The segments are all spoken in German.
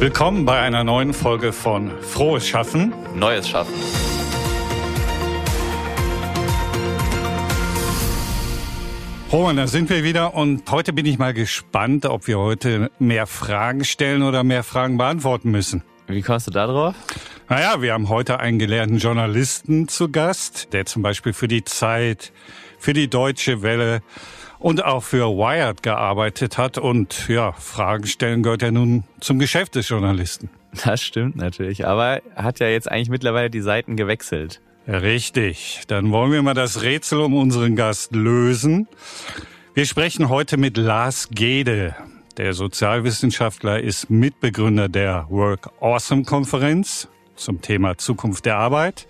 Willkommen bei einer neuen Folge von Frohes Schaffen. Neues Schaffen. Roman, da sind wir wieder und heute bin ich mal gespannt, ob wir heute mehr Fragen stellen oder mehr Fragen beantworten müssen. Wie kommst du da drauf? Naja, wir haben heute einen gelernten Journalisten zu Gast, der zum Beispiel für die Zeit, für die Deutsche Welle und auch für Wired gearbeitet hat. Und ja, Fragen stellen gehört ja nun zum Geschäft des Journalisten. Das stimmt natürlich, aber hat ja jetzt eigentlich mittlerweile die Seiten gewechselt. Richtig. Dann wollen wir mal das Rätsel um unseren Gast lösen. Wir sprechen heute mit Lars Gede. Der Sozialwissenschaftler ist Mitbegründer der Work Awesome Konferenz zum Thema Zukunft der Arbeit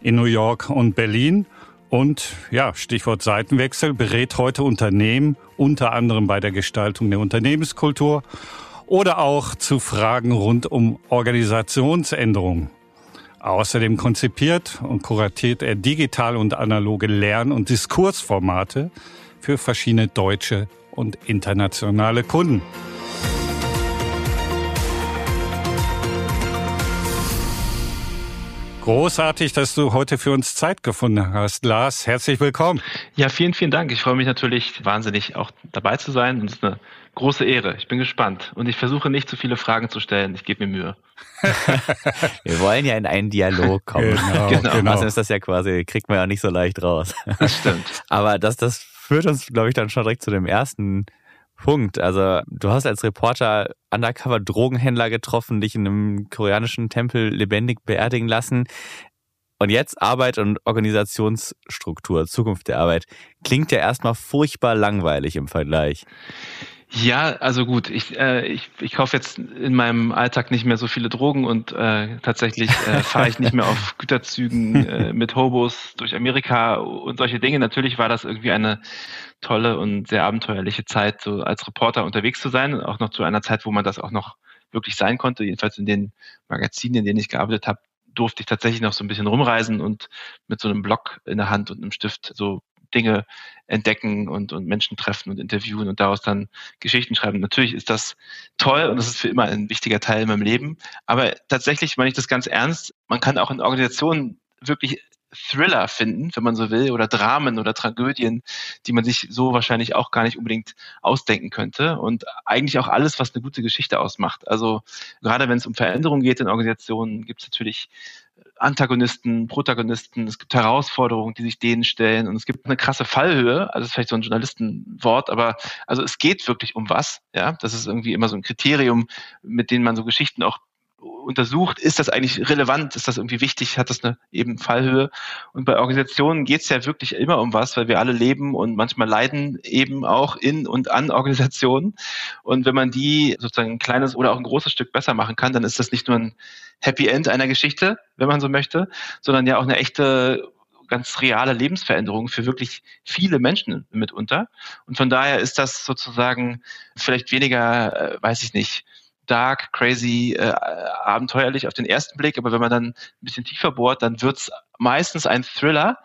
in New York und Berlin. Und ja, Stichwort Seitenwechsel, berät heute Unternehmen, unter anderem bei der Gestaltung der Unternehmenskultur oder auch zu Fragen rund um Organisationsänderungen. Außerdem konzipiert und kuratiert er digitale und analoge Lern- und Diskursformate für verschiedene deutsche und internationale Kunden. Großartig, dass du heute für uns Zeit gefunden hast. Lars, herzlich willkommen. Ja, vielen, vielen Dank. Ich freue mich natürlich wahnsinnig auch dabei zu sein und es ist eine große Ehre. Ich bin gespannt und ich versuche nicht zu viele Fragen zu stellen. Ich gebe mir Mühe. Wir wollen ja in einen Dialog kommen. Genau, genau. genau. Also ist das ja quasi, kriegt man ja nicht so leicht raus. Das stimmt. Aber das, das führt uns, glaube ich, dann schon direkt zu dem ersten Punkt. Also du hast als Reporter undercover Drogenhändler getroffen, dich in einem koreanischen Tempel lebendig beerdigen lassen. Und jetzt Arbeit und Organisationsstruktur, Zukunft der Arbeit, klingt ja erstmal furchtbar langweilig im Vergleich. Ja, also gut, ich, äh, ich, ich kaufe jetzt in meinem Alltag nicht mehr so viele Drogen und äh, tatsächlich äh, fahre ich nicht mehr auf Güterzügen äh, mit Hobos durch Amerika und solche Dinge. Natürlich war das irgendwie eine tolle und sehr abenteuerliche Zeit, so als Reporter unterwegs zu sein, auch noch zu einer Zeit, wo man das auch noch wirklich sein konnte. Jedenfalls in den Magazinen, in denen ich gearbeitet habe, durfte ich tatsächlich noch so ein bisschen rumreisen und mit so einem Block in der Hand und einem Stift so Dinge entdecken und, und Menschen treffen und interviewen und daraus dann Geschichten schreiben. Natürlich ist das toll und das ist für immer ein wichtiger Teil in meinem Leben. Aber tatsächlich meine ich das ganz ernst. Man kann auch in Organisationen wirklich Thriller finden, wenn man so will, oder Dramen oder Tragödien, die man sich so wahrscheinlich auch gar nicht unbedingt ausdenken könnte. Und eigentlich auch alles, was eine gute Geschichte ausmacht. Also gerade wenn es um Veränderungen geht in Organisationen, gibt es natürlich Antagonisten, Protagonisten, es gibt Herausforderungen, die sich denen stellen und es gibt eine krasse Fallhöhe, also das ist vielleicht so ein Journalistenwort, aber also es geht wirklich um was, ja, das ist irgendwie immer so ein Kriterium, mit dem man so Geschichten auch untersucht, ist das eigentlich relevant, ist das irgendwie wichtig, hat das eine eben Fallhöhe. Und bei Organisationen geht es ja wirklich immer um was, weil wir alle leben und manchmal leiden eben auch in und an Organisationen. Und wenn man die sozusagen ein kleines oder auch ein großes Stück besser machen kann, dann ist das nicht nur ein Happy End einer Geschichte, wenn man so möchte, sondern ja auch eine echte ganz reale Lebensveränderung für wirklich viele Menschen mitunter. Und von daher ist das sozusagen vielleicht weniger, äh, weiß ich nicht, dark, crazy, äh, abenteuerlich auf den ersten Blick, aber wenn man dann ein bisschen tiefer bohrt, dann wird's meistens ein Thriller,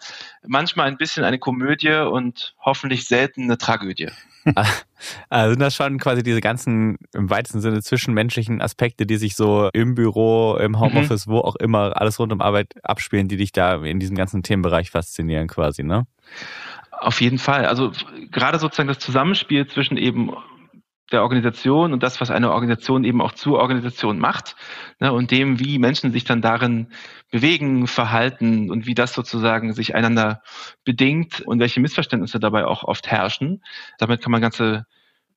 manchmal ein bisschen eine Komödie und hoffentlich selten eine Tragödie. Also sind das schon quasi diese ganzen im weitesten Sinne zwischenmenschlichen Aspekte, die sich so im Büro, im mhm. Homeoffice, mhm. wo auch immer, alles rund um Arbeit abspielen, die dich da in diesem ganzen Themenbereich faszinieren quasi, ne? Auf jeden Fall. Also gerade sozusagen das Zusammenspiel zwischen eben der Organisation und das, was eine Organisation eben auch zur Organisation macht ne, und dem, wie Menschen sich dann darin bewegen, verhalten und wie das sozusagen sich einander bedingt und welche Missverständnisse dabei auch oft herrschen. Damit kann man ganze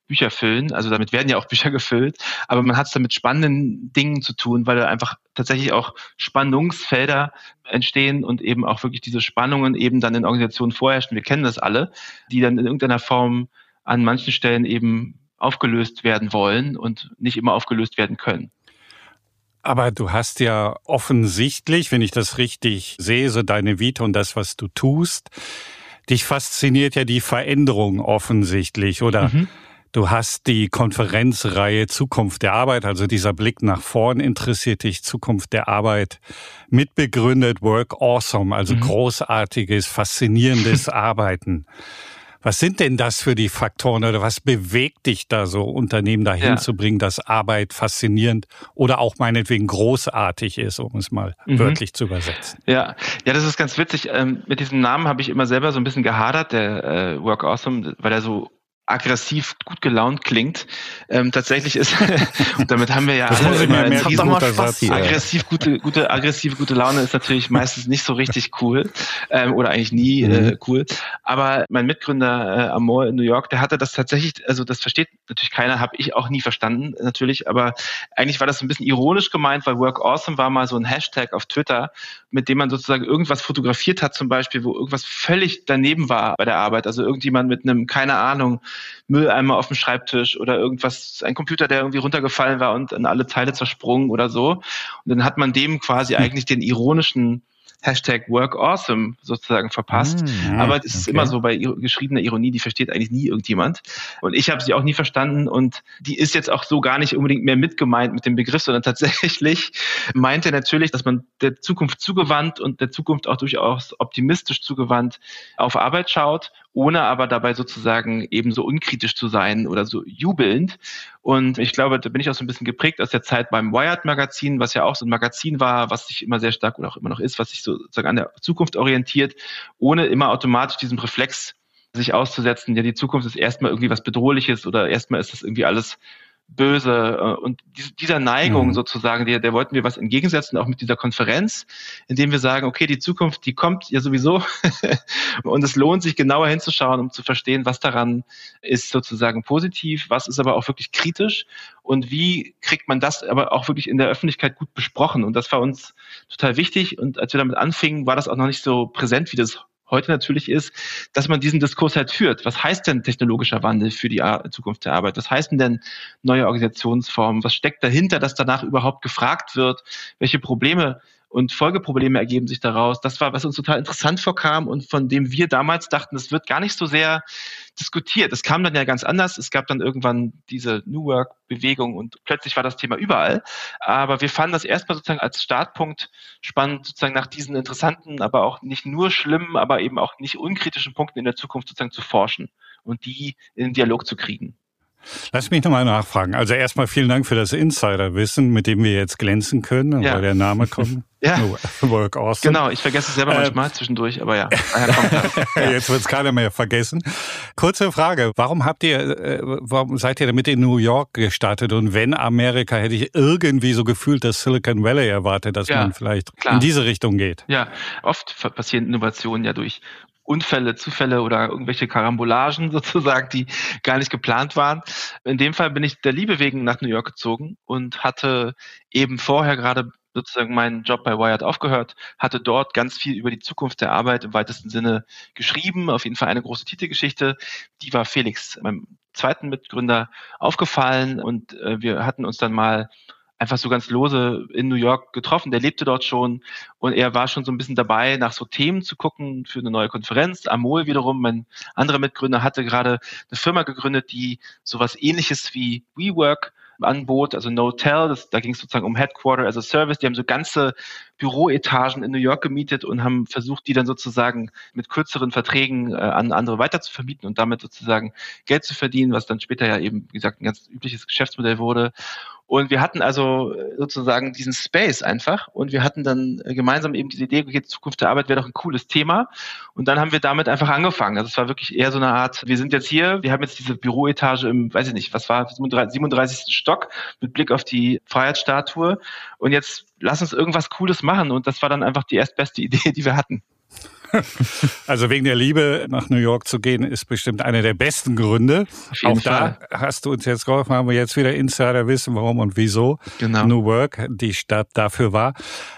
Bücher füllen, also damit werden ja auch Bücher gefüllt, aber man hat es dann mit spannenden Dingen zu tun, weil da einfach tatsächlich auch Spannungsfelder entstehen und eben auch wirklich diese Spannungen eben dann in Organisationen vorherrschen. Wir kennen das alle, die dann in irgendeiner Form an manchen Stellen eben aufgelöst werden wollen und nicht immer aufgelöst werden können. Aber du hast ja offensichtlich, wenn ich das richtig sehe, so deine Vita und das, was du tust, dich fasziniert ja die Veränderung offensichtlich, oder? Mhm. Du hast die Konferenzreihe Zukunft der Arbeit, also dieser Blick nach vorn interessiert dich, Zukunft der Arbeit, mitbegründet, Work Awesome, also mhm. großartiges, faszinierendes Arbeiten. Was sind denn das für die Faktoren oder was bewegt dich da so, Unternehmen dahin ja. zu bringen, dass Arbeit faszinierend oder auch meinetwegen großartig ist, um es mal mhm. wörtlich zu übersetzen? Ja, ja, das ist ganz witzig. Ähm, mit diesem Namen habe ich immer selber so ein bisschen gehadert, der äh, Work Awesome, weil er so aggressiv gut gelaunt klingt. Ähm, tatsächlich ist, und damit haben wir ja das alle immer mehr Spaß, aggressiv gute, gute, aggressive gute Laune ist natürlich meistens nicht so richtig cool ähm, oder eigentlich nie mhm. äh, cool. Aber mein Mitgründer äh, Amor in New York, der hatte das tatsächlich, also das versteht natürlich keiner, habe ich auch nie verstanden natürlich, aber eigentlich war das ein bisschen ironisch gemeint, weil Work Awesome war mal so ein Hashtag auf Twitter, mit dem man sozusagen irgendwas fotografiert hat, zum Beispiel, wo irgendwas völlig daneben war bei der Arbeit. Also irgendjemand mit einem, keine Ahnung, Mülleimer auf dem Schreibtisch oder irgendwas, ein Computer, der irgendwie runtergefallen war und an alle Teile zersprungen oder so. Und dann hat man dem quasi hm. eigentlich den ironischen Hashtag Work Awesome sozusagen verpasst. Mm, Aber es ist immer so bei geschriebener Ironie, die versteht eigentlich nie irgendjemand. Und ich habe sie auch nie verstanden und die ist jetzt auch so gar nicht unbedingt mehr mitgemeint mit dem Begriff, sondern tatsächlich meint er natürlich, dass man der Zukunft zugewandt und der Zukunft auch durchaus optimistisch zugewandt auf Arbeit schaut ohne aber dabei sozusagen eben so unkritisch zu sein oder so jubelnd. Und ich glaube, da bin ich auch so ein bisschen geprägt aus der Zeit beim Wired-Magazin, was ja auch so ein Magazin war, was sich immer sehr stark oder auch immer noch ist, was sich sozusagen an der Zukunft orientiert, ohne immer automatisch diesem Reflex sich auszusetzen, ja, die Zukunft ist erstmal irgendwie was Bedrohliches oder erstmal ist das irgendwie alles böse. Äh, und dieser Neigung mhm. sozusagen, der, der wollten wir was entgegensetzen, auch mit dieser Konferenz, indem wir sagen, okay, die Zukunft, die kommt ja sowieso. und es lohnt sich genauer hinzuschauen, um zu verstehen, was daran ist sozusagen positiv, was ist aber auch wirklich kritisch und wie kriegt man das aber auch wirklich in der Öffentlichkeit gut besprochen. Und das war uns total wichtig. Und als wir damit anfingen, war das auch noch nicht so präsent, wie das heute natürlich ist, dass man diesen Diskurs halt führt. Was heißt denn technologischer Wandel für die Zukunft der Arbeit? Was heißen denn neue Organisationsformen? Was steckt dahinter, dass danach überhaupt gefragt wird? Welche Probleme und Folgeprobleme ergeben sich daraus. Das war, was uns total interessant vorkam und von dem wir damals dachten, es wird gar nicht so sehr diskutiert. Es kam dann ja ganz anders. Es gab dann irgendwann diese New Work-Bewegung und plötzlich war das Thema überall. Aber wir fanden das erstmal sozusagen als Startpunkt spannend, sozusagen nach diesen interessanten, aber auch nicht nur schlimmen, aber eben auch nicht unkritischen Punkten in der Zukunft sozusagen zu forschen und die in den Dialog zu kriegen. Lass mich nochmal nachfragen. Also erstmal vielen Dank für das Insiderwissen, mit dem wir jetzt glänzen können, ja. weil der Name kommt. ja. Work awesome. Genau, ich vergesse es selber äh, manchmal zwischendurch, aber ja. ja. jetzt wird es keiner mehr vergessen. Kurze Frage, warum habt ihr, äh, warum seid ihr damit in New York gestartet? Und wenn Amerika, hätte ich irgendwie so gefühlt, dass Silicon Valley erwartet, dass ja, man vielleicht klar. in diese Richtung geht. Ja, oft passieren Innovationen ja durch Unfälle, Zufälle oder irgendwelche Karambolagen sozusagen, die gar nicht geplant waren. In dem Fall bin ich der Liebe wegen nach New York gezogen und hatte eben vorher gerade sozusagen meinen Job bei Wired aufgehört, hatte dort ganz viel über die Zukunft der Arbeit im weitesten Sinne geschrieben, auf jeden Fall eine große Titelgeschichte. Die war Felix, meinem zweiten Mitgründer, aufgefallen und äh, wir hatten uns dann mal einfach so ganz lose in New York getroffen. Der lebte dort schon und er war schon so ein bisschen dabei, nach so Themen zu gucken für eine neue Konferenz. Amol wiederum, mein anderer Mitgründer, hatte gerade eine Firma gegründet, die sowas ähnliches wie WeWork anbot, also No-Tell, da ging es sozusagen um Headquarter as a Service, die haben so ganze Büroetagen in New York gemietet und haben versucht, die dann sozusagen mit kürzeren Verträgen äh, an andere weiter zu vermieten und damit sozusagen Geld zu verdienen, was dann später ja eben, wie gesagt, ein ganz übliches Geschäftsmodell wurde. Und wir hatten also äh, sozusagen diesen Space einfach und wir hatten dann äh, gemeinsam eben diese Idee, okay, Zukunft der Arbeit wäre doch ein cooles Thema. Und dann haben wir damit einfach angefangen. Also es war wirklich eher so eine Art, wir sind jetzt hier, wir haben jetzt diese Büroetage im, weiß ich nicht, was war, 37. Stock mit Blick auf die Freiheitsstatue. Und jetzt lass uns irgendwas Cooles machen. Und das war dann einfach die erstbeste Idee, die wir hatten. Also wegen der Liebe nach New York zu gehen, ist bestimmt einer der besten Gründe. Auch Fall. da hast du uns jetzt geholfen, haben wir jetzt wieder Insider wissen, warum und wieso genau. New Work die Stadt dafür war.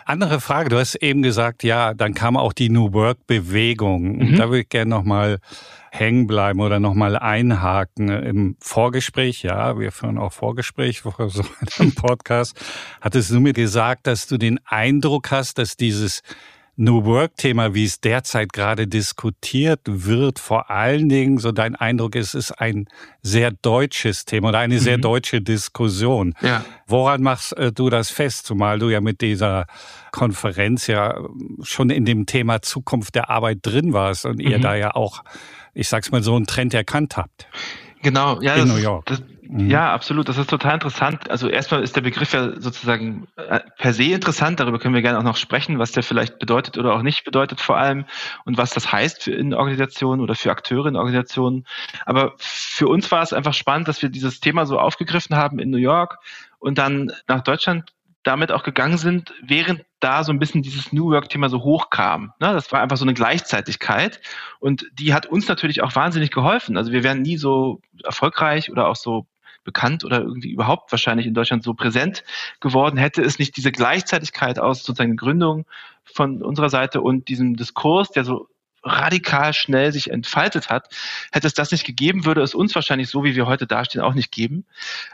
Andere Frage, du hast eben gesagt, ja, dann kam auch die New Work Bewegung. Mhm. Da würde ich gerne nochmal hängen bleiben oder nochmal einhaken. Im Vorgespräch, ja, wir führen auch Vorgespräch vor so einem Podcast, hattest du mir gesagt, dass du den Eindruck hast, dass dieses New Work-Thema, wie es derzeit gerade diskutiert wird, vor allen Dingen, so dein Eindruck ist, ist ein sehr deutsches Thema oder eine sehr mhm. deutsche Diskussion. Ja. Woran machst äh, du das fest, zumal du ja mit dieser Konferenz ja schon in dem Thema Zukunft der Arbeit drin warst und mhm. ihr da ja auch ich sag's mal so, einen Trend erkannt habt. Genau, ja. In das, New York. Das, Mhm. Ja, absolut. Das ist total interessant. Also erstmal ist der Begriff ja sozusagen äh, per se interessant. Darüber können wir gerne auch noch sprechen, was der vielleicht bedeutet oder auch nicht bedeutet vor allem und was das heißt für in Organisationen oder für Akteure in Organisationen. Aber für uns war es einfach spannend, dass wir dieses Thema so aufgegriffen haben in New York und dann nach Deutschland damit auch gegangen sind, während da so ein bisschen dieses New Work-Thema so hochkam. Das war einfach so eine Gleichzeitigkeit und die hat uns natürlich auch wahnsinnig geholfen. Also wir wären nie so erfolgreich oder auch so bekannt oder irgendwie überhaupt wahrscheinlich in Deutschland so präsent geworden, hätte es nicht diese Gleichzeitigkeit aus sozusagen Gründung von unserer Seite und diesem Diskurs, der so radikal schnell sich entfaltet hat. Hätte es das nicht gegeben, würde es uns wahrscheinlich so, wie wir heute dastehen, auch nicht geben.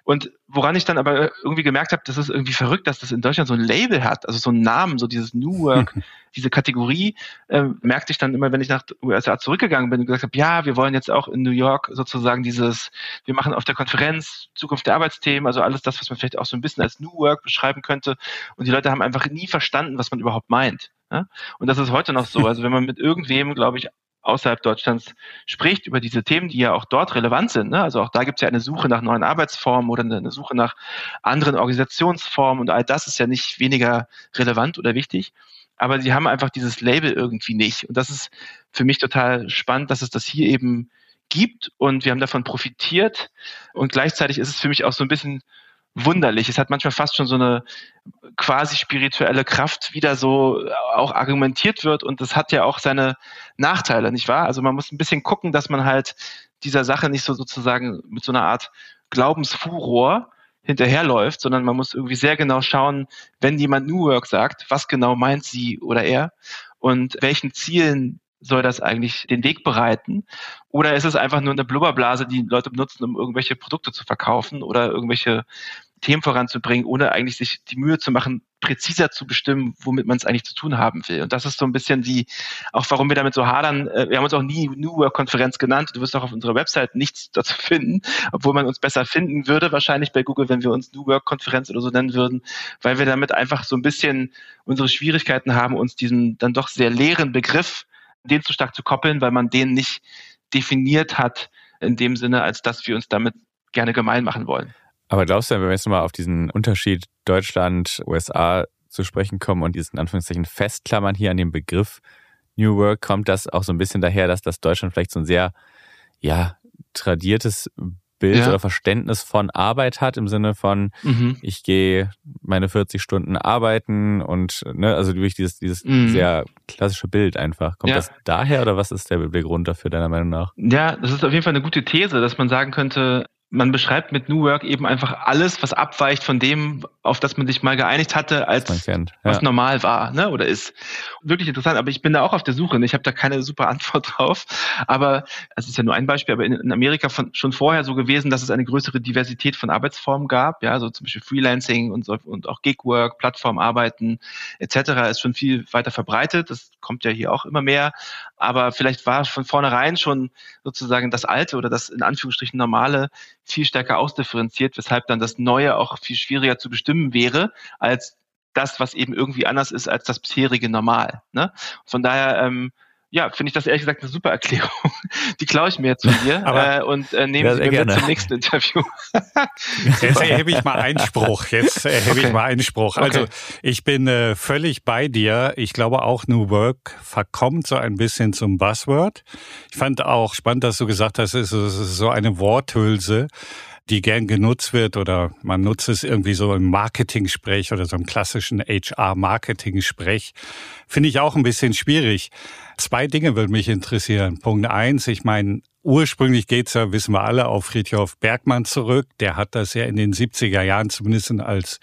Und woran ich dann aber irgendwie gemerkt habe, das ist irgendwie verrückt, dass das in Deutschland so ein Label hat, also so einen Namen, so dieses New Work, diese Kategorie, äh, merkte ich dann immer, wenn ich nach USA zurückgegangen bin und gesagt habe, ja, wir wollen jetzt auch in New York sozusagen dieses, wir machen auf der Konferenz Zukunft der Arbeitsthemen, also alles das, was man vielleicht auch so ein bisschen als New Work beschreiben könnte. Und die Leute haben einfach nie verstanden, was man überhaupt meint. Ja? Und das ist heute noch so. Also wenn man mit irgendwem, glaube ich, außerhalb Deutschlands spricht über diese Themen, die ja auch dort relevant sind. Ne? Also auch da gibt es ja eine Suche nach neuen Arbeitsformen oder eine Suche nach anderen Organisationsformen und all das ist ja nicht weniger relevant oder wichtig. Aber sie haben einfach dieses Label irgendwie nicht. Und das ist für mich total spannend, dass es das hier eben gibt und wir haben davon profitiert. Und gleichzeitig ist es für mich auch so ein bisschen wunderlich. Es hat manchmal fast schon so eine quasi spirituelle Kraft, wie da so auch argumentiert wird. Und das hat ja auch seine Nachteile, nicht wahr? Also man muss ein bisschen gucken, dass man halt dieser Sache nicht so sozusagen mit so einer Art Glaubensfuror hinterherläuft, sondern man muss irgendwie sehr genau schauen, wenn jemand New Work sagt, was genau meint sie oder er und welchen Zielen soll das eigentlich den Weg bereiten? Oder ist es einfach nur eine Blubberblase, die Leute benutzen, um irgendwelche Produkte zu verkaufen oder irgendwelche Themen voranzubringen, ohne eigentlich sich die Mühe zu machen, präziser zu bestimmen, womit man es eigentlich zu tun haben will. Und das ist so ein bisschen die, auch warum wir damit so hadern. Äh, wir haben uns auch nie New Work Konferenz genannt. Du wirst auch auf unserer Website nichts dazu finden, obwohl man uns besser finden würde, wahrscheinlich bei Google, wenn wir uns New Work Konferenz oder so nennen würden, weil wir damit einfach so ein bisschen unsere Schwierigkeiten haben, uns diesen dann doch sehr leeren Begriff den zu stark zu koppeln, weil man den nicht definiert hat in dem Sinne, als dass wir uns damit gerne gemein machen wollen. Aber glaubst du, wenn wir jetzt mal auf diesen Unterschied Deutschland, USA zu sprechen kommen und diesen Anführungszeichen festklammern hier an dem Begriff New Work, kommt das auch so ein bisschen daher, dass das Deutschland vielleicht so ein sehr, ja, tradiertes Bild ja. oder Verständnis von Arbeit hat, im Sinne von, mhm. ich gehe meine 40 Stunden arbeiten und, ne, also durch dieses, dieses mhm. sehr klassische Bild einfach. Kommt ja. das daher oder was ist der, der Grund dafür, deiner Meinung nach? Ja, das ist auf jeden Fall eine gute These, dass man sagen könnte, man beschreibt mit New Work eben einfach alles, was abweicht von dem, auf das man sich mal geeinigt hatte, als kennt, ja. was normal war ne, oder ist. Wirklich interessant, aber ich bin da auch auf der Suche. Ne? Ich habe da keine super Antwort drauf. Aber es ist ja nur ein Beispiel, aber in, in Amerika von, schon vorher so gewesen, dass es eine größere Diversität von Arbeitsformen gab. Ja, so zum Beispiel Freelancing und, so, und auch Gigwork, Plattformarbeiten etc. ist schon viel weiter verbreitet. Das kommt ja hier auch immer mehr. Aber vielleicht war von vornherein schon sozusagen das Alte oder das in Anführungsstrichen Normale viel stärker ausdifferenziert, weshalb dann das Neue auch viel schwieriger zu bestimmen wäre, als das, was eben irgendwie anders ist als das bisherige Normal. Ne? Von daher ähm, ja, finde ich das ehrlich gesagt eine super Erklärung. Die klaue ich mir jetzt von dir Aber äh, und äh, nehme sie mir mit zum nächsten Interview. jetzt erhebe ich mal Einspruch. Jetzt erhebe okay. ich mal Einspruch. Also okay. ich bin äh, völlig bei dir. Ich glaube auch New Work verkommt so ein bisschen zum Buzzword. Ich fand auch spannend, dass du gesagt hast, es ist so eine Worthülse die gern genutzt wird oder man nutzt es irgendwie so im Marketing-Sprech oder so im klassischen HR-Marketing-Sprech, finde ich auch ein bisschen schwierig. Zwei Dinge würden mich interessieren. Punkt eins, ich meine, ursprünglich geht's ja, wissen wir alle, auf Friedhof Bergmann zurück. Der hat das ja in den 70er Jahren zumindest als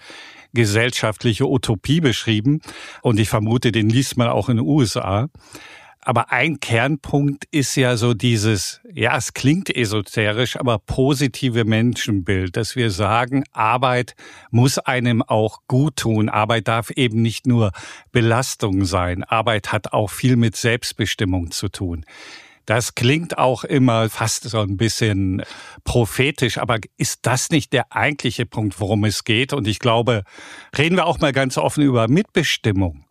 gesellschaftliche Utopie beschrieben. Und ich vermute, den liest man auch in den USA. Aber ein Kernpunkt ist ja so dieses, ja, es klingt esoterisch, aber positive Menschenbild, dass wir sagen, Arbeit muss einem auch gut tun. Arbeit darf eben nicht nur Belastung sein. Arbeit hat auch viel mit Selbstbestimmung zu tun. Das klingt auch immer fast so ein bisschen prophetisch, aber ist das nicht der eigentliche Punkt, worum es geht? Und ich glaube, reden wir auch mal ganz offen über Mitbestimmung.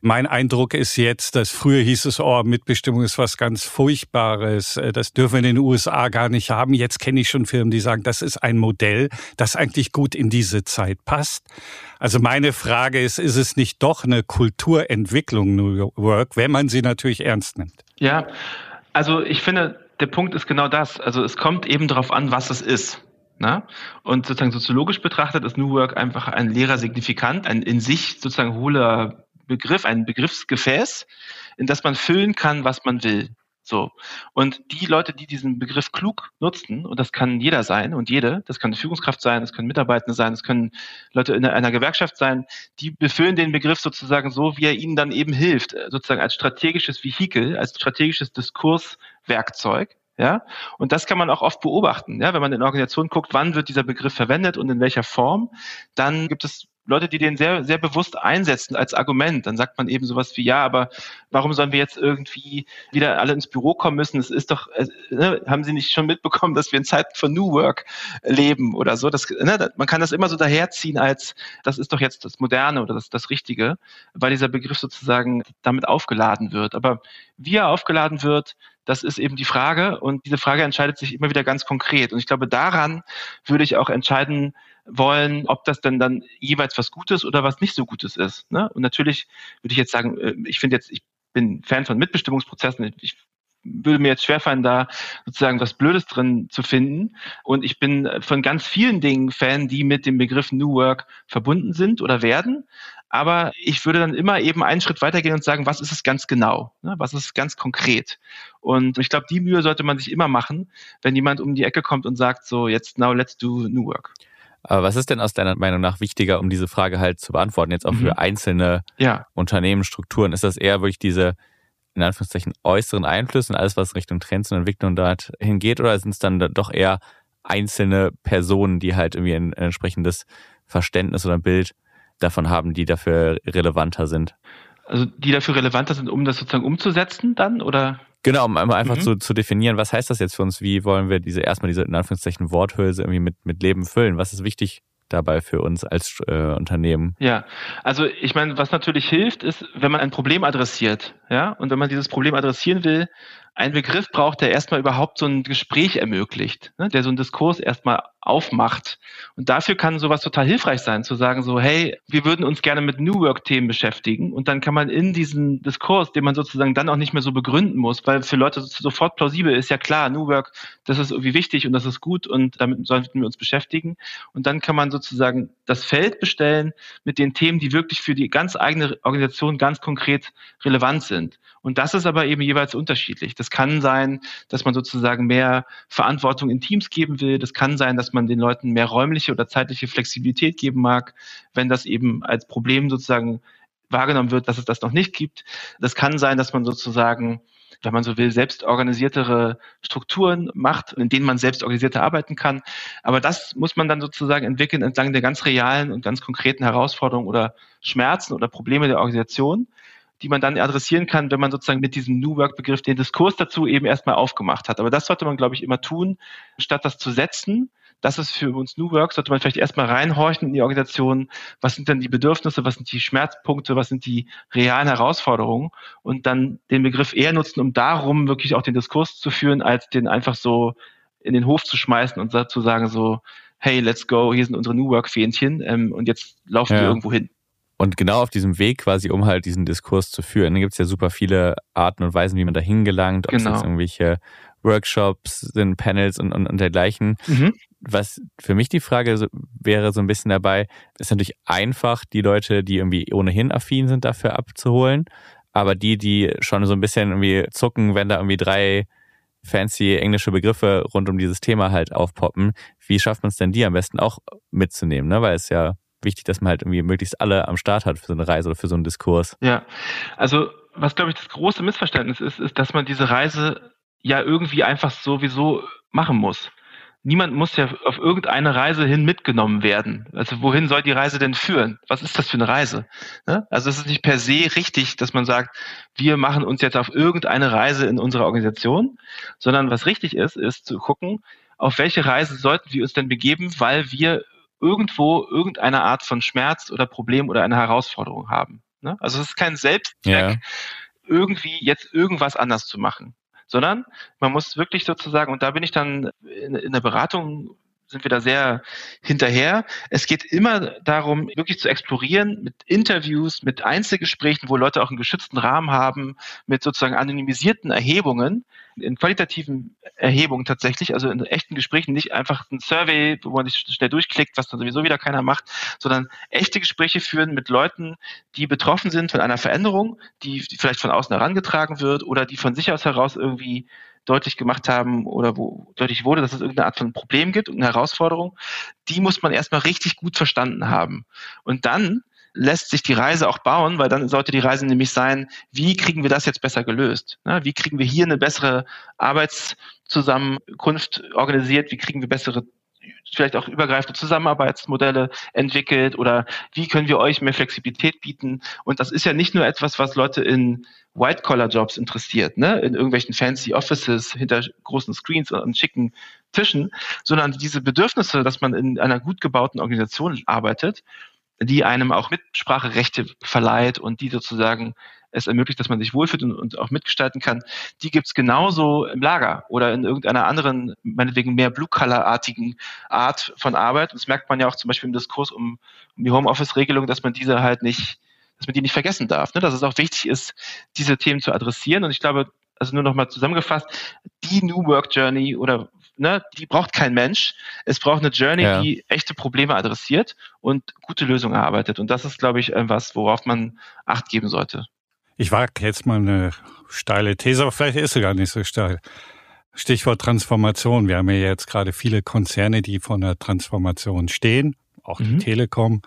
Mein Eindruck ist jetzt, dass früher hieß es, oh, Mitbestimmung ist was ganz Furchtbares, äh, das dürfen wir in den USA gar nicht haben. Jetzt kenne ich schon Firmen, die sagen, das ist ein Modell, das eigentlich gut in diese Zeit passt. Also meine Frage ist, ist es nicht doch eine Kulturentwicklung New Work, wenn man sie natürlich ernst nimmt? Ja, also ich finde, der Punkt ist genau das. Also es kommt eben darauf an, was es ist. Na? Und sozusagen soziologisch betrachtet ist New Work einfach ein leerer Signifikant, ein in sich sozusagen hohler Begriff, ein Begriffsgefäß, in das man füllen kann, was man will. So. Und die Leute, die diesen Begriff klug nutzen, und das kann jeder sein und jede, das kann eine Führungskraft sein, das können Mitarbeitende sein, das können Leute in einer Gewerkschaft sein, die befüllen den Begriff sozusagen so, wie er ihnen dann eben hilft, sozusagen als strategisches Vehikel, als strategisches Diskurswerkzeug. Ja, und das kann man auch oft beobachten. Ja, wenn man in Organisationen guckt, wann wird dieser Begriff verwendet und in welcher Form, dann gibt es Leute, die den sehr, sehr bewusst einsetzen als Argument. Dann sagt man eben sowas wie, ja, aber warum sollen wir jetzt irgendwie wieder alle ins Büro kommen müssen? Es ist doch, äh, ne, haben Sie nicht schon mitbekommen, dass wir in Zeiten von New Work leben oder so? Das, ne, man kann das immer so daherziehen als, das ist doch jetzt das Moderne oder das, das Richtige, weil dieser Begriff sozusagen damit aufgeladen wird. Aber wie er aufgeladen wird, das ist eben die Frage und diese Frage entscheidet sich immer wieder ganz konkret. Und ich glaube, daran würde ich auch entscheiden wollen, ob das denn dann jeweils was Gutes oder was nicht so Gutes ist. Ne? Und natürlich würde ich jetzt sagen, äh, ich finde jetzt, ich bin Fan von Mitbestimmungsprozessen. Ich würde mir jetzt schwerfallen, da sozusagen was Blödes drin zu finden. Und ich bin von ganz vielen Dingen Fan, die mit dem Begriff New Work verbunden sind oder werden. Aber ich würde dann immer eben einen Schritt weitergehen und sagen, was ist es ganz genau? Ne? Was ist es ganz konkret? Und ich glaube, die Mühe sollte man sich immer machen, wenn jemand um die Ecke kommt und sagt, so jetzt now let's do New Work. Aber was ist denn aus deiner Meinung nach wichtiger, um diese Frage halt zu beantworten, jetzt auch mhm. für einzelne ja. Unternehmensstrukturen? Ist das eher wirklich diese, in Anführungszeichen, äußeren Einflüsse und alles, was Richtung Trends und Entwicklung dort hingeht? Oder sind es dann doch eher einzelne Personen, die halt irgendwie ein entsprechendes Verständnis oder ein Bild davon haben, die dafür relevanter sind. Also die dafür relevanter sind, um das sozusagen umzusetzen dann oder? Genau, um einfach mhm. zu, zu definieren, was heißt das jetzt für uns? Wie wollen wir diese erstmal diese in Anführungszeichen Worthülse irgendwie mit, mit Leben füllen? Was ist wichtig dabei für uns als äh, Unternehmen? Ja, also ich meine, was natürlich hilft, ist, wenn man ein Problem adressiert, ja, und wenn man dieses Problem adressieren will, ein Begriff braucht, der erstmal überhaupt so ein Gespräch ermöglicht, ne, der so einen Diskurs erstmal aufmacht. Und dafür kann sowas total hilfreich sein, zu sagen so, hey, wir würden uns gerne mit New Work-Themen beschäftigen. Und dann kann man in diesen Diskurs, den man sozusagen dann auch nicht mehr so begründen muss, weil für Leute sofort plausibel ist, ja klar, New Work, das ist irgendwie wichtig und das ist gut und damit sollten wir uns beschäftigen. Und dann kann man sozusagen das Feld bestellen mit den Themen, die wirklich für die ganz eigene Organisation ganz konkret relevant sind. Und das ist aber eben jeweils unterschiedlich. Das kann sein, dass man sozusagen mehr Verantwortung in Teams geben will. Das kann sein, dass man den Leuten mehr räumliche oder zeitliche Flexibilität geben mag, wenn das eben als Problem sozusagen wahrgenommen wird, dass es das noch nicht gibt. Das kann sein, dass man sozusagen wenn man so will, selbst organisiertere Strukturen macht, in denen man selbst organisierter arbeiten kann. Aber das muss man dann sozusagen entwickeln entlang der ganz realen und ganz konkreten Herausforderungen oder Schmerzen oder Probleme der Organisation die man dann adressieren kann, wenn man sozusagen mit diesem New Work-Begriff den Diskurs dazu eben erstmal aufgemacht hat. Aber das sollte man, glaube ich, immer tun, statt das zu setzen. Das ist für uns New Work, sollte man vielleicht erstmal reinhorchen in die Organisation. Was sind denn die Bedürfnisse? Was sind die Schmerzpunkte? Was sind die realen Herausforderungen? Und dann den Begriff eher nutzen, um darum wirklich auch den Diskurs zu führen, als den einfach so in den Hof zu schmeißen und zu sagen so, hey, let's go, hier sind unsere New Work-Fähnchen ähm, und jetzt laufen ja. wir irgendwo hin. Und genau auf diesem Weg quasi, um halt diesen Diskurs zu führen, da gibt es ja super viele Arten und Weisen, wie man da hingelangt, ob genau. es jetzt irgendwelche Workshops sind, Panels und, und, und dergleichen. Mhm. Was für mich die Frage wäre so ein bisschen dabei, ist natürlich einfach, die Leute, die irgendwie ohnehin affin sind, dafür abzuholen. Aber die, die schon so ein bisschen irgendwie zucken, wenn da irgendwie drei fancy englische Begriffe rund um dieses Thema halt aufpoppen, wie schafft man es denn, die am besten auch mitzunehmen? Ne? Weil es ja wichtig, dass man halt irgendwie möglichst alle am Start hat für so eine Reise oder für so einen Diskurs. Ja, also was glaube ich das große Missverständnis ist, ist, dass man diese Reise ja irgendwie einfach sowieso machen muss. Niemand muss ja auf irgendeine Reise hin mitgenommen werden. Also wohin soll die Reise denn führen? Was ist das für eine Reise? Ne? Also es ist nicht per se richtig, dass man sagt, wir machen uns jetzt auf irgendeine Reise in unserer Organisation, sondern was richtig ist, ist zu gucken, auf welche Reise sollten wir uns denn begeben, weil wir irgendwo irgendeine Art von Schmerz oder Problem oder eine Herausforderung haben. Ne? Also es ist kein Selbstzweck, ja. irgendwie jetzt irgendwas anders zu machen, sondern man muss wirklich sozusagen, und da bin ich dann in, in der Beratung sind wir da sehr hinterher. Es geht immer darum, wirklich zu explorieren mit Interviews, mit Einzelgesprächen, wo Leute auch einen geschützten Rahmen haben, mit sozusagen anonymisierten Erhebungen, in qualitativen Erhebungen tatsächlich, also in echten Gesprächen, nicht einfach ein Survey, wo man sich schnell durchklickt, was dann sowieso wieder keiner macht, sondern echte Gespräche führen mit Leuten, die betroffen sind von einer Veränderung, die vielleicht von außen herangetragen wird oder die von sich aus heraus irgendwie deutlich gemacht haben oder wo deutlich wurde, dass es irgendeine Art von Problem gibt, eine Herausforderung, die muss man erstmal richtig gut verstanden haben. Und dann lässt sich die Reise auch bauen, weil dann sollte die Reise nämlich sein, wie kriegen wir das jetzt besser gelöst? Wie kriegen wir hier eine bessere Arbeitszusammenkunft organisiert? Wie kriegen wir bessere vielleicht auch übergreifende Zusammenarbeitsmodelle entwickelt oder wie können wir euch mehr Flexibilität bieten? Und das ist ja nicht nur etwas, was Leute in White-Collar-Jobs interessiert, ne? in irgendwelchen fancy Offices hinter großen Screens und schicken Tischen, sondern diese Bedürfnisse, dass man in einer gut gebauten Organisation arbeitet, die einem auch Mitspracherechte verleiht und die sozusagen es ermöglicht, dass man sich wohlfühlt und, und auch mitgestalten kann, die gibt's genauso im Lager oder in irgendeiner anderen, meinetwegen mehr Blue-Color-artigen Art von Arbeit. Und das merkt man ja auch zum Beispiel im Diskurs um, um die Homeoffice-Regelung, dass man diese halt nicht, dass man die nicht vergessen darf. Ne? Dass es auch wichtig ist, diese Themen zu adressieren. Und ich glaube, also nur nochmal zusammengefasst, die New Work Journey oder ne, die braucht kein Mensch. Es braucht eine Journey, ja. die echte Probleme adressiert und gute Lösungen erarbeitet. Und das ist, glaube ich, was, worauf man Acht geben sollte. Ich wage jetzt mal eine steile These, aber vielleicht ist sie gar nicht so steil. Stichwort Transformation. Wir haben ja jetzt gerade viele Konzerne, die vor einer Transformation stehen. Auch die mhm. Telekom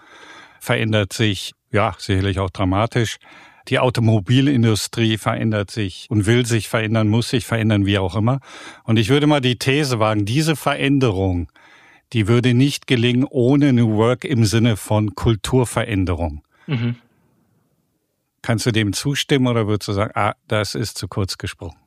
verändert sich, ja, sicherlich auch dramatisch. Die Automobilindustrie verändert sich und will sich verändern, muss sich verändern, wie auch immer. Und ich würde mal die These wagen, diese Veränderung, die würde nicht gelingen ohne New Work im Sinne von Kulturveränderung. Mhm. Kannst du dem zustimmen oder würdest du sagen, ah, das ist zu kurz gesprochen?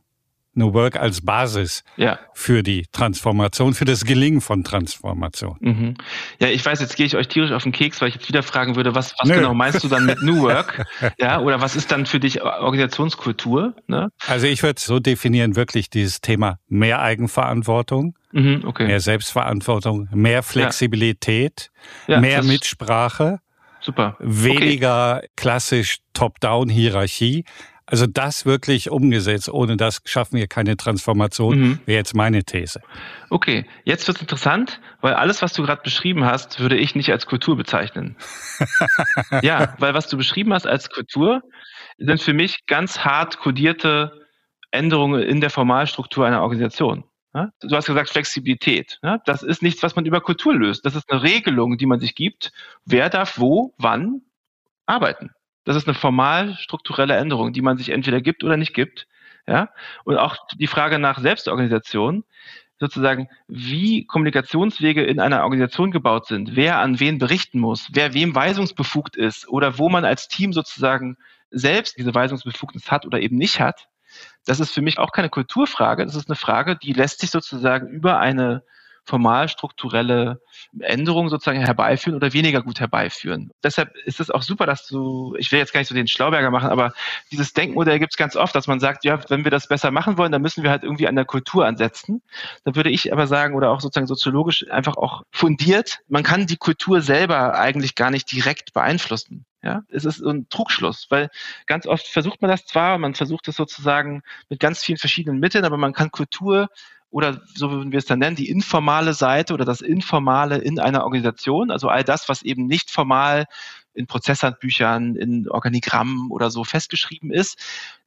New Work als Basis ja. für die Transformation, für das Gelingen von Transformation. Mhm. Ja, ich weiß, jetzt gehe ich euch tierisch auf den Keks, weil ich jetzt wieder fragen würde, was, was genau meinst du dann mit New Work? ja, oder was ist dann für dich Organisationskultur? Ne? Also ich würde so definieren, wirklich dieses Thema mehr Eigenverantwortung, mhm, okay. mehr Selbstverantwortung, mehr Flexibilität, ja. Ja, mehr Mitsprache Super. Weniger okay. klassisch Top-Down-Hierarchie. Also das wirklich umgesetzt. Ohne das schaffen wir keine Transformation, mhm. wäre jetzt meine These. Okay, jetzt wird's interessant, weil alles, was du gerade beschrieben hast, würde ich nicht als Kultur bezeichnen. ja, weil was du beschrieben hast als Kultur, sind für mich ganz hart kodierte Änderungen in der Formalstruktur einer Organisation. Du hast gesagt Flexibilität. Das ist nichts, was man über Kultur löst. Das ist eine Regelung, die man sich gibt. Wer darf wo, wann arbeiten? Das ist eine formal strukturelle Änderung, die man sich entweder gibt oder nicht gibt. Ja? Und auch die Frage nach Selbstorganisation, sozusagen, wie Kommunikationswege in einer Organisation gebaut sind, wer an wen berichten muss, wer wem weisungsbefugt ist oder wo man als Team sozusagen selbst diese Weisungsbefugnis hat oder eben nicht hat, das ist für mich auch keine Kulturfrage. Das ist eine Frage, die lässt sich sozusagen über eine formal strukturelle Änderung sozusagen herbeiführen oder weniger gut herbeiführen. Deshalb ist es auch super, dass du, ich will jetzt gar nicht so den Schlauberger machen, aber dieses Denkmodell gibt es ganz oft, dass man sagt, ja, wenn wir das besser machen wollen, dann müssen wir halt irgendwie an der Kultur ansetzen. Dann würde ich aber sagen, oder auch sozusagen soziologisch einfach auch fundiert, man kann die Kultur selber eigentlich gar nicht direkt beeinflussen. Ja, es ist ein Trugschluss, weil ganz oft versucht man das zwar, man versucht es sozusagen mit ganz vielen verschiedenen Mitteln, aber man kann Kultur oder so würden wir es dann nennen, die informale Seite oder das Informale in einer Organisation, also all das, was eben nicht formal in Prozesshandbüchern, in Organigrammen oder so festgeschrieben ist,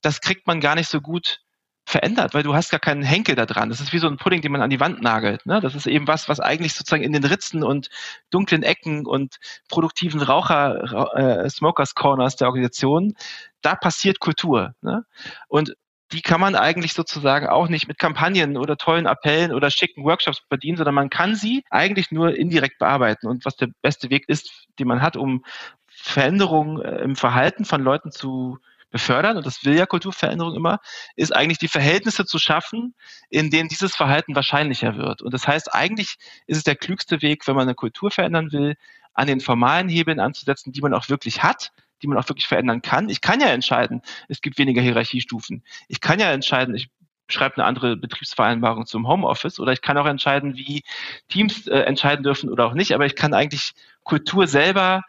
das kriegt man gar nicht so gut verändert, weil du hast gar keinen Henkel da dran. Das ist wie so ein Pudding, den man an die Wand nagelt. Ne? Das ist eben was, was eigentlich sozusagen in den Ritzen und dunklen Ecken und produktiven Raucher, äh, Smokers Corners der Organisation, da passiert Kultur. Ne? Und die kann man eigentlich sozusagen auch nicht mit Kampagnen oder tollen Appellen oder schicken Workshops bedienen, sondern man kann sie eigentlich nur indirekt bearbeiten. Und was der beste Weg ist, den man hat, um Veränderungen äh, im Verhalten von Leuten zu befördern, und das will ja Kulturveränderung immer, ist eigentlich die Verhältnisse zu schaffen, in denen dieses Verhalten wahrscheinlicher wird. Und das heißt, eigentlich ist es der klügste Weg, wenn man eine Kultur verändern will, an den formalen Hebeln anzusetzen, die man auch wirklich hat, die man auch wirklich verändern kann. Ich kann ja entscheiden, es gibt weniger Hierarchiestufen. Ich kann ja entscheiden, ich schreibe eine andere Betriebsvereinbarung zum Homeoffice oder ich kann auch entscheiden, wie Teams äh, entscheiden dürfen oder auch nicht, aber ich kann eigentlich Kultur selber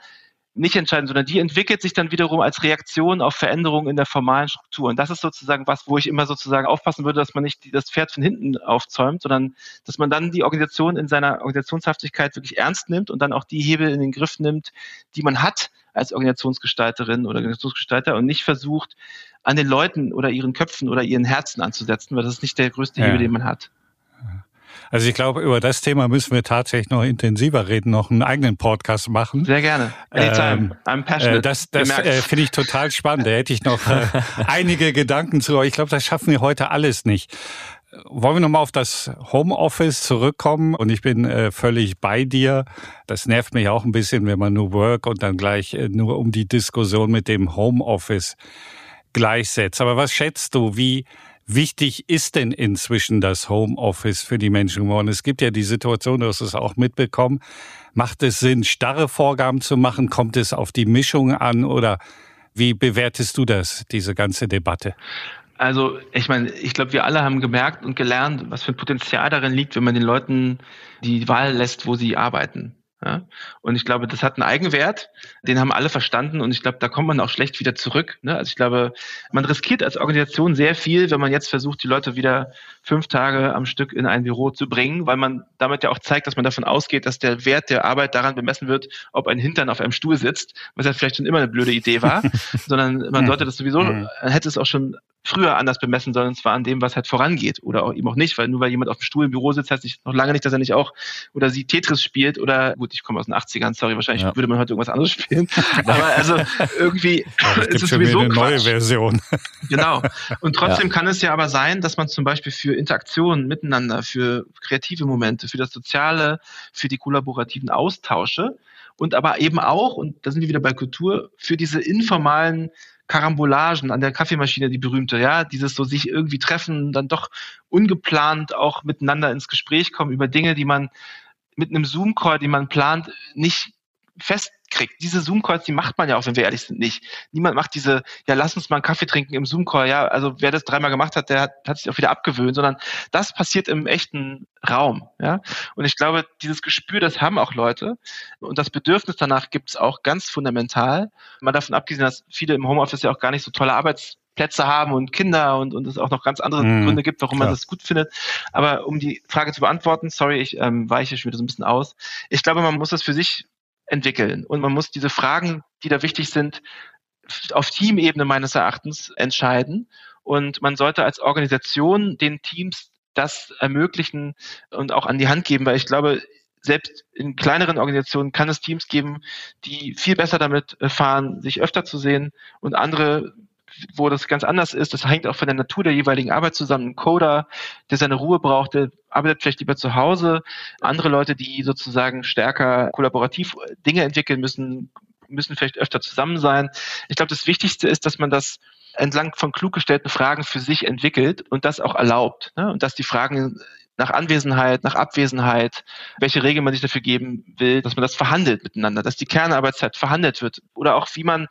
nicht entscheiden, sondern die entwickelt sich dann wiederum als Reaktion auf Veränderungen in der formalen Struktur. Und das ist sozusagen was, wo ich immer sozusagen aufpassen würde, dass man nicht das Pferd von hinten aufzäumt, sondern dass man dann die Organisation in seiner Organisationshaftigkeit wirklich ernst nimmt und dann auch die Hebel in den Griff nimmt, die man hat als Organisationsgestalterin oder Organisationsgestalter und nicht versucht, an den Leuten oder ihren Köpfen oder ihren Herzen anzusetzen, weil das ist nicht der größte Hebel, den man hat. Also ich glaube, über das Thema müssen wir tatsächlich noch intensiver reden, noch einen eigenen Podcast machen. Sehr gerne. Anytime. Ähm, I'm passionate. Äh, das das äh, finde ich total spannend. Da hätte ich noch äh, einige Gedanken zu. Ich glaube, das schaffen wir heute alles nicht. Wollen wir nochmal auf das Homeoffice zurückkommen? Und ich bin äh, völlig bei dir. Das nervt mich auch ein bisschen, wenn man nur Work und dann gleich äh, nur um die Diskussion mit dem Homeoffice gleichsetzt. Aber was schätzt du, wie wichtig ist denn inzwischen das Homeoffice für die Menschen geworden? Es gibt ja die Situation, du hast es auch mitbekommen. Macht es Sinn, starre Vorgaben zu machen? Kommt es auf die Mischung an oder wie bewertest du das, diese ganze Debatte? Also, ich meine, ich glaube, wir alle haben gemerkt und gelernt, was für ein Potenzial darin liegt, wenn man den Leuten die Wahl lässt, wo sie arbeiten. Ja? Und ich glaube, das hat einen Eigenwert, den haben alle verstanden und ich glaube, da kommt man auch schlecht wieder zurück. Ne? Also ich glaube, man riskiert als Organisation sehr viel, wenn man jetzt versucht, die Leute wieder fünf Tage am Stück in ein Büro zu bringen, weil man damit ja auch zeigt, dass man davon ausgeht, dass der Wert der Arbeit daran bemessen wird, ob ein Hintern auf einem Stuhl sitzt, was ja vielleicht schon immer eine blöde Idee war, sondern man sollte das sowieso, hätte es auch schon früher anders bemessen sollen, und zwar an dem, was halt vorangeht oder auch eben auch nicht, weil nur weil jemand auf dem Stuhl im Büro sitzt, heißt nicht, noch lange nicht, dass er nicht auch oder sie Tetris spielt oder gut, ich komme aus den 80ern, sorry, wahrscheinlich ja. würde man heute irgendwas anderes spielen, aber also irgendwie ja, ist es sowieso eine neue Version. Genau. Und trotzdem ja. kann es ja aber sein, dass man zum Beispiel für Interaktionen miteinander, für kreative Momente, für das Soziale, für die kollaborativen Austausche und aber eben auch, und da sind wir wieder bei Kultur, für diese informalen Karambolagen an der Kaffeemaschine, die berühmte, ja, dieses so sich irgendwie treffen, dann doch ungeplant auch miteinander ins Gespräch kommen über Dinge, die man mit einem Zoom-Call, den man plant, nicht festkriegt. Diese Zoom-Calls, die macht man ja auch, wenn wir ehrlich sind, nicht. Niemand macht diese, ja, lass uns mal einen Kaffee trinken im Zoom-Call. Ja, also wer das dreimal gemacht hat, der hat, hat sich auch wieder abgewöhnt, sondern das passiert im echten Raum. Ja, und ich glaube, dieses Gespür, das haben auch Leute und das Bedürfnis danach gibt es auch ganz fundamental. Mal davon abgesehen, dass viele im Homeoffice ja auch gar nicht so tolle Arbeits Plätze haben und Kinder und, und es auch noch ganz andere mhm, Gründe gibt, warum klar. man das gut findet. Aber um die Frage zu beantworten, sorry, ich ähm, weiche schon wieder so ein bisschen aus. Ich glaube, man muss das für sich entwickeln. Und man muss diese Fragen, die da wichtig sind, auf Teamebene meines Erachtens entscheiden. Und man sollte als Organisation den Teams das ermöglichen und auch an die Hand geben, weil ich glaube, selbst in kleineren Organisationen kann es Teams geben, die viel besser damit fahren, sich öfter zu sehen und andere wo das ganz anders ist. Das hängt auch von der Natur der jeweiligen Arbeit zusammen. Ein Coder, der seine Ruhe braucht, der arbeitet vielleicht lieber zu Hause. Andere Leute, die sozusagen stärker kollaborativ Dinge entwickeln müssen, müssen vielleicht öfter zusammen sein. Ich glaube, das Wichtigste ist, dass man das entlang von klug gestellten Fragen für sich entwickelt und das auch erlaubt. Ne? Und dass die Fragen nach Anwesenheit, nach Abwesenheit, welche Regeln man sich dafür geben will, dass man das verhandelt miteinander, dass die Kernarbeitszeit verhandelt wird oder auch wie man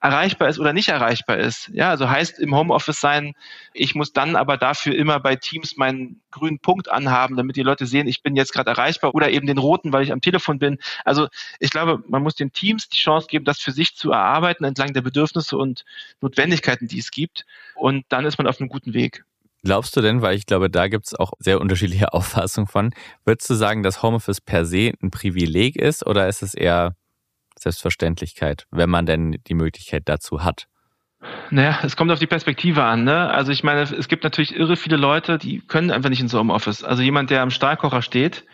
erreichbar ist oder nicht erreichbar ist. Ja, also heißt im Homeoffice sein, ich muss dann aber dafür immer bei Teams meinen grünen Punkt anhaben, damit die Leute sehen, ich bin jetzt gerade erreichbar oder eben den roten, weil ich am Telefon bin. Also ich glaube, man muss den Teams die Chance geben, das für sich zu erarbeiten entlang der Bedürfnisse und Notwendigkeiten, die es gibt. Und dann ist man auf einem guten Weg. Glaubst du denn, weil ich glaube, da gibt's auch sehr unterschiedliche Auffassungen von, würdest du sagen, dass Homeoffice per se ein Privileg ist oder ist es eher Selbstverständlichkeit, wenn man denn die Möglichkeit dazu hat? Naja, es kommt auf die Perspektive an. Ne? Also ich meine, es gibt natürlich irre viele Leute, die können einfach nicht ins Homeoffice. Also jemand, der am Stahlkocher steht,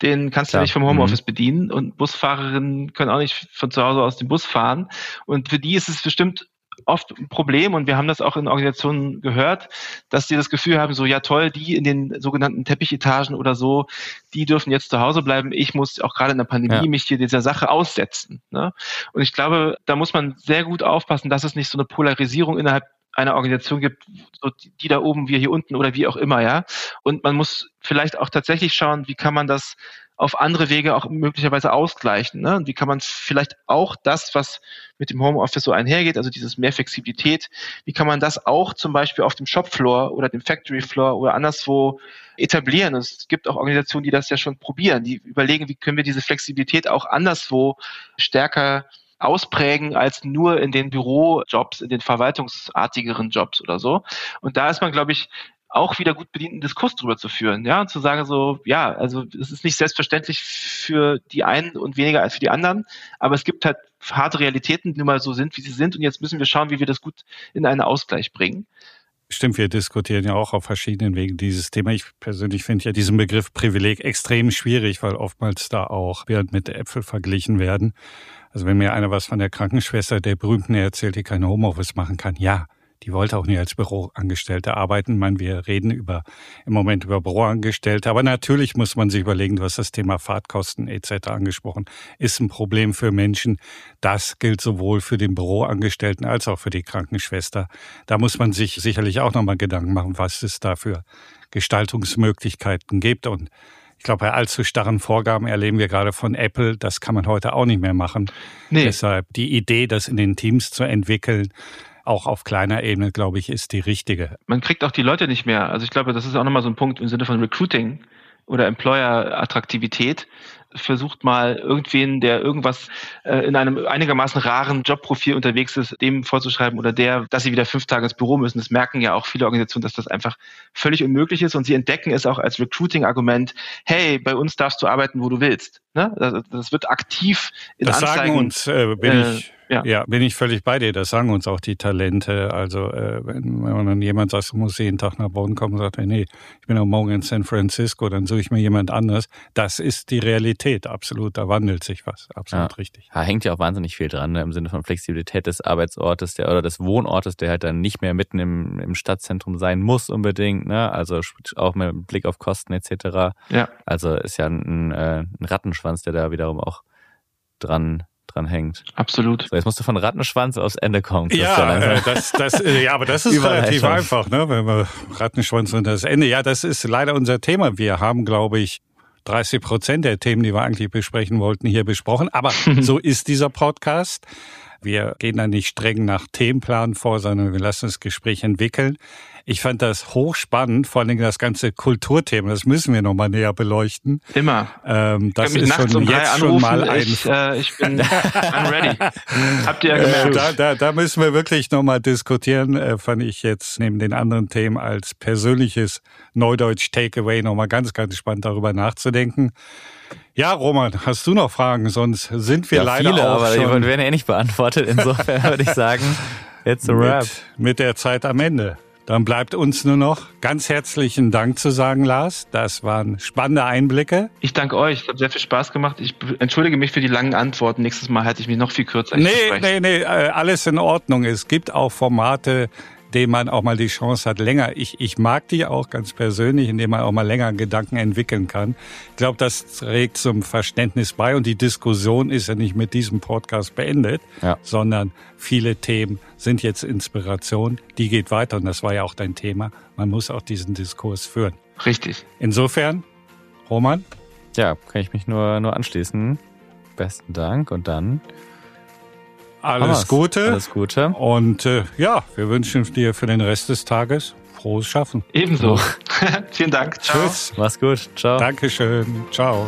den kannst Klar. du nicht vom Homeoffice mhm. bedienen und Busfahrerinnen können auch nicht von zu Hause aus dem Bus fahren. Und für die ist es bestimmt oft ein Problem und wir haben das auch in Organisationen gehört, dass die das Gefühl haben, so ja toll, die in den sogenannten Teppichetagen oder so, die dürfen jetzt zu Hause bleiben. Ich muss auch gerade in der Pandemie ja. mich hier dieser Sache aussetzen. Ne? Und ich glaube, da muss man sehr gut aufpassen, dass es nicht so eine Polarisierung innerhalb einer Organisation gibt, so die da oben, wir hier unten oder wie auch immer, ja. Und man muss vielleicht auch tatsächlich schauen, wie kann man das auf andere Wege auch möglicherweise ausgleichen? Ne? Und wie kann man vielleicht auch das, was mit dem Homeoffice so einhergeht, also dieses mehr Flexibilität, wie kann man das auch zum Beispiel auf dem Shopfloor oder dem Factory Floor oder anderswo etablieren? Es gibt auch Organisationen, die das ja schon probieren, die überlegen, wie können wir diese Flexibilität auch anderswo stärker ausprägen als nur in den Bürojobs, in den verwaltungsartigeren Jobs oder so. Und da ist man, glaube ich, auch wieder gut bedient, einen Diskurs drüber zu führen, ja, und zu sagen so, ja, also es ist nicht selbstverständlich für die einen und weniger als für die anderen, aber es gibt halt harte Realitäten, die nun mal so sind, wie sie sind, und jetzt müssen wir schauen, wie wir das gut in einen Ausgleich bringen. Stimmt, wir diskutieren ja auch auf verschiedenen Wegen dieses Thema. Ich persönlich finde ja diesen Begriff Privileg extrem schwierig, weil oftmals da auch während mit Äpfel verglichen werden. Also wenn mir einer was von der Krankenschwester der berühmten erzählt, die keine Homeoffice machen kann, ja, die wollte auch nicht als Büroangestellte arbeiten. Ich meine, wir reden über im Moment über Büroangestellte, aber natürlich muss man sich überlegen, du hast das Thema Fahrtkosten etc. angesprochen, ist ein Problem für Menschen. Das gilt sowohl für den Büroangestellten als auch für die Krankenschwester. Da muss man sich sicherlich auch nochmal Gedanken machen, was es da für Gestaltungsmöglichkeiten gibt und ich glaube, bei allzu starren Vorgaben erleben wir gerade von Apple, das kann man heute auch nicht mehr machen. Nee. Deshalb die Idee, das in den Teams zu entwickeln, auch auf kleiner Ebene, glaube ich, ist die richtige. Man kriegt auch die Leute nicht mehr. Also ich glaube, das ist auch nochmal so ein Punkt im Sinne von Recruiting oder Employer-Attraktivität. Versucht mal irgendwen, der irgendwas äh, in einem einigermaßen raren Jobprofil unterwegs ist, dem vorzuschreiben oder der, dass sie wieder fünf Tage ins Büro müssen. Das merken ja auch viele Organisationen, dass das einfach völlig unmöglich ist und sie entdecken es auch als Recruiting-Argument. Hey, bei uns darfst du arbeiten, wo du willst. Ne? Das, das wird aktiv in das Anzeigen. Sagen uns, äh, bin äh, ich ja. ja, bin ich völlig bei dir. Das sagen uns auch die Talente. Also äh, wenn, wenn dann jemand sagt, du musst jeden Tag nach Bonn kommen, sagt er, nee, ich bin am Morgen in San Francisco, dann suche ich mir jemand anderes. Das ist die Realität, absolut. Da wandelt sich was, absolut ja. richtig. Da hängt ja auch wahnsinnig viel dran, ne? im Sinne von Flexibilität des Arbeitsortes der, oder des Wohnortes, der halt dann nicht mehr mitten im, im Stadtzentrum sein muss unbedingt. Ne? Also auch mit Blick auf Kosten etc. Ja. Also ist ja ein, äh, ein Rattenschwanz, der da wiederum auch dran dran hängt. Absolut. So, jetzt musst du von Rattenschwanz aufs Ende kommen. Ja, äh, das, das, äh, ja, aber das ist relativ einfach, ne? wenn wir Rattenschwanz und das Ende. Ja, das ist leider unser Thema. Wir haben, glaube ich, 30 Prozent der Themen, die wir eigentlich besprechen wollten, hier besprochen. Aber so ist dieser Podcast. Wir gehen da nicht streng nach Themenplan vor, sondern wir lassen das Gespräch entwickeln. Ich fand das hochspannend, vor allem das ganze Kulturthema. Das müssen wir noch mal näher beleuchten. Immer. Ähm, das ist schon um jetzt schon mal ein. Ich, äh, ich bin ready. Habt ihr ja gemerkt. Äh, da, da, da müssen wir wirklich noch mal diskutieren. Äh, fand ich jetzt neben den anderen Themen als persönliches Neudeutsch Takeaway noch mal ganz, ganz spannend darüber nachzudenken. Ja, Roman, hast du noch Fragen? Sonst sind wir ja, leider viele, auch aber schon die werden eh nicht beantwortet. Insofern würde ich sagen, it's a wrap. Mit, mit der Zeit am Ende. Dann bleibt uns nur noch ganz herzlichen Dank zu sagen, Lars. Das waren spannende Einblicke. Ich danke euch. Es hat sehr viel Spaß gemacht. Ich entschuldige mich für die langen Antworten. Nächstes Mal halte ich mich noch viel kürzer. Nee, nee, nee, äh, alles in Ordnung. Es gibt auch Formate, indem man auch mal die Chance hat, länger, ich, ich mag die auch ganz persönlich, indem man auch mal länger Gedanken entwickeln kann. Ich glaube, das trägt zum Verständnis bei und die Diskussion ist ja nicht mit diesem Podcast beendet, ja. sondern viele Themen sind jetzt Inspiration, die geht weiter und das war ja auch dein Thema. Man muss auch diesen Diskurs führen. Richtig. Insofern, Roman? Ja, kann ich mich nur, nur anschließen. Besten Dank und dann alles Gute. Alles Gute. Und äh, ja, wir wünschen dir für den Rest des Tages frohes Schaffen. Ebenso. Vielen Dank. Ciao. Tschüss. Mach's gut. Ciao. Dankeschön. Ciao.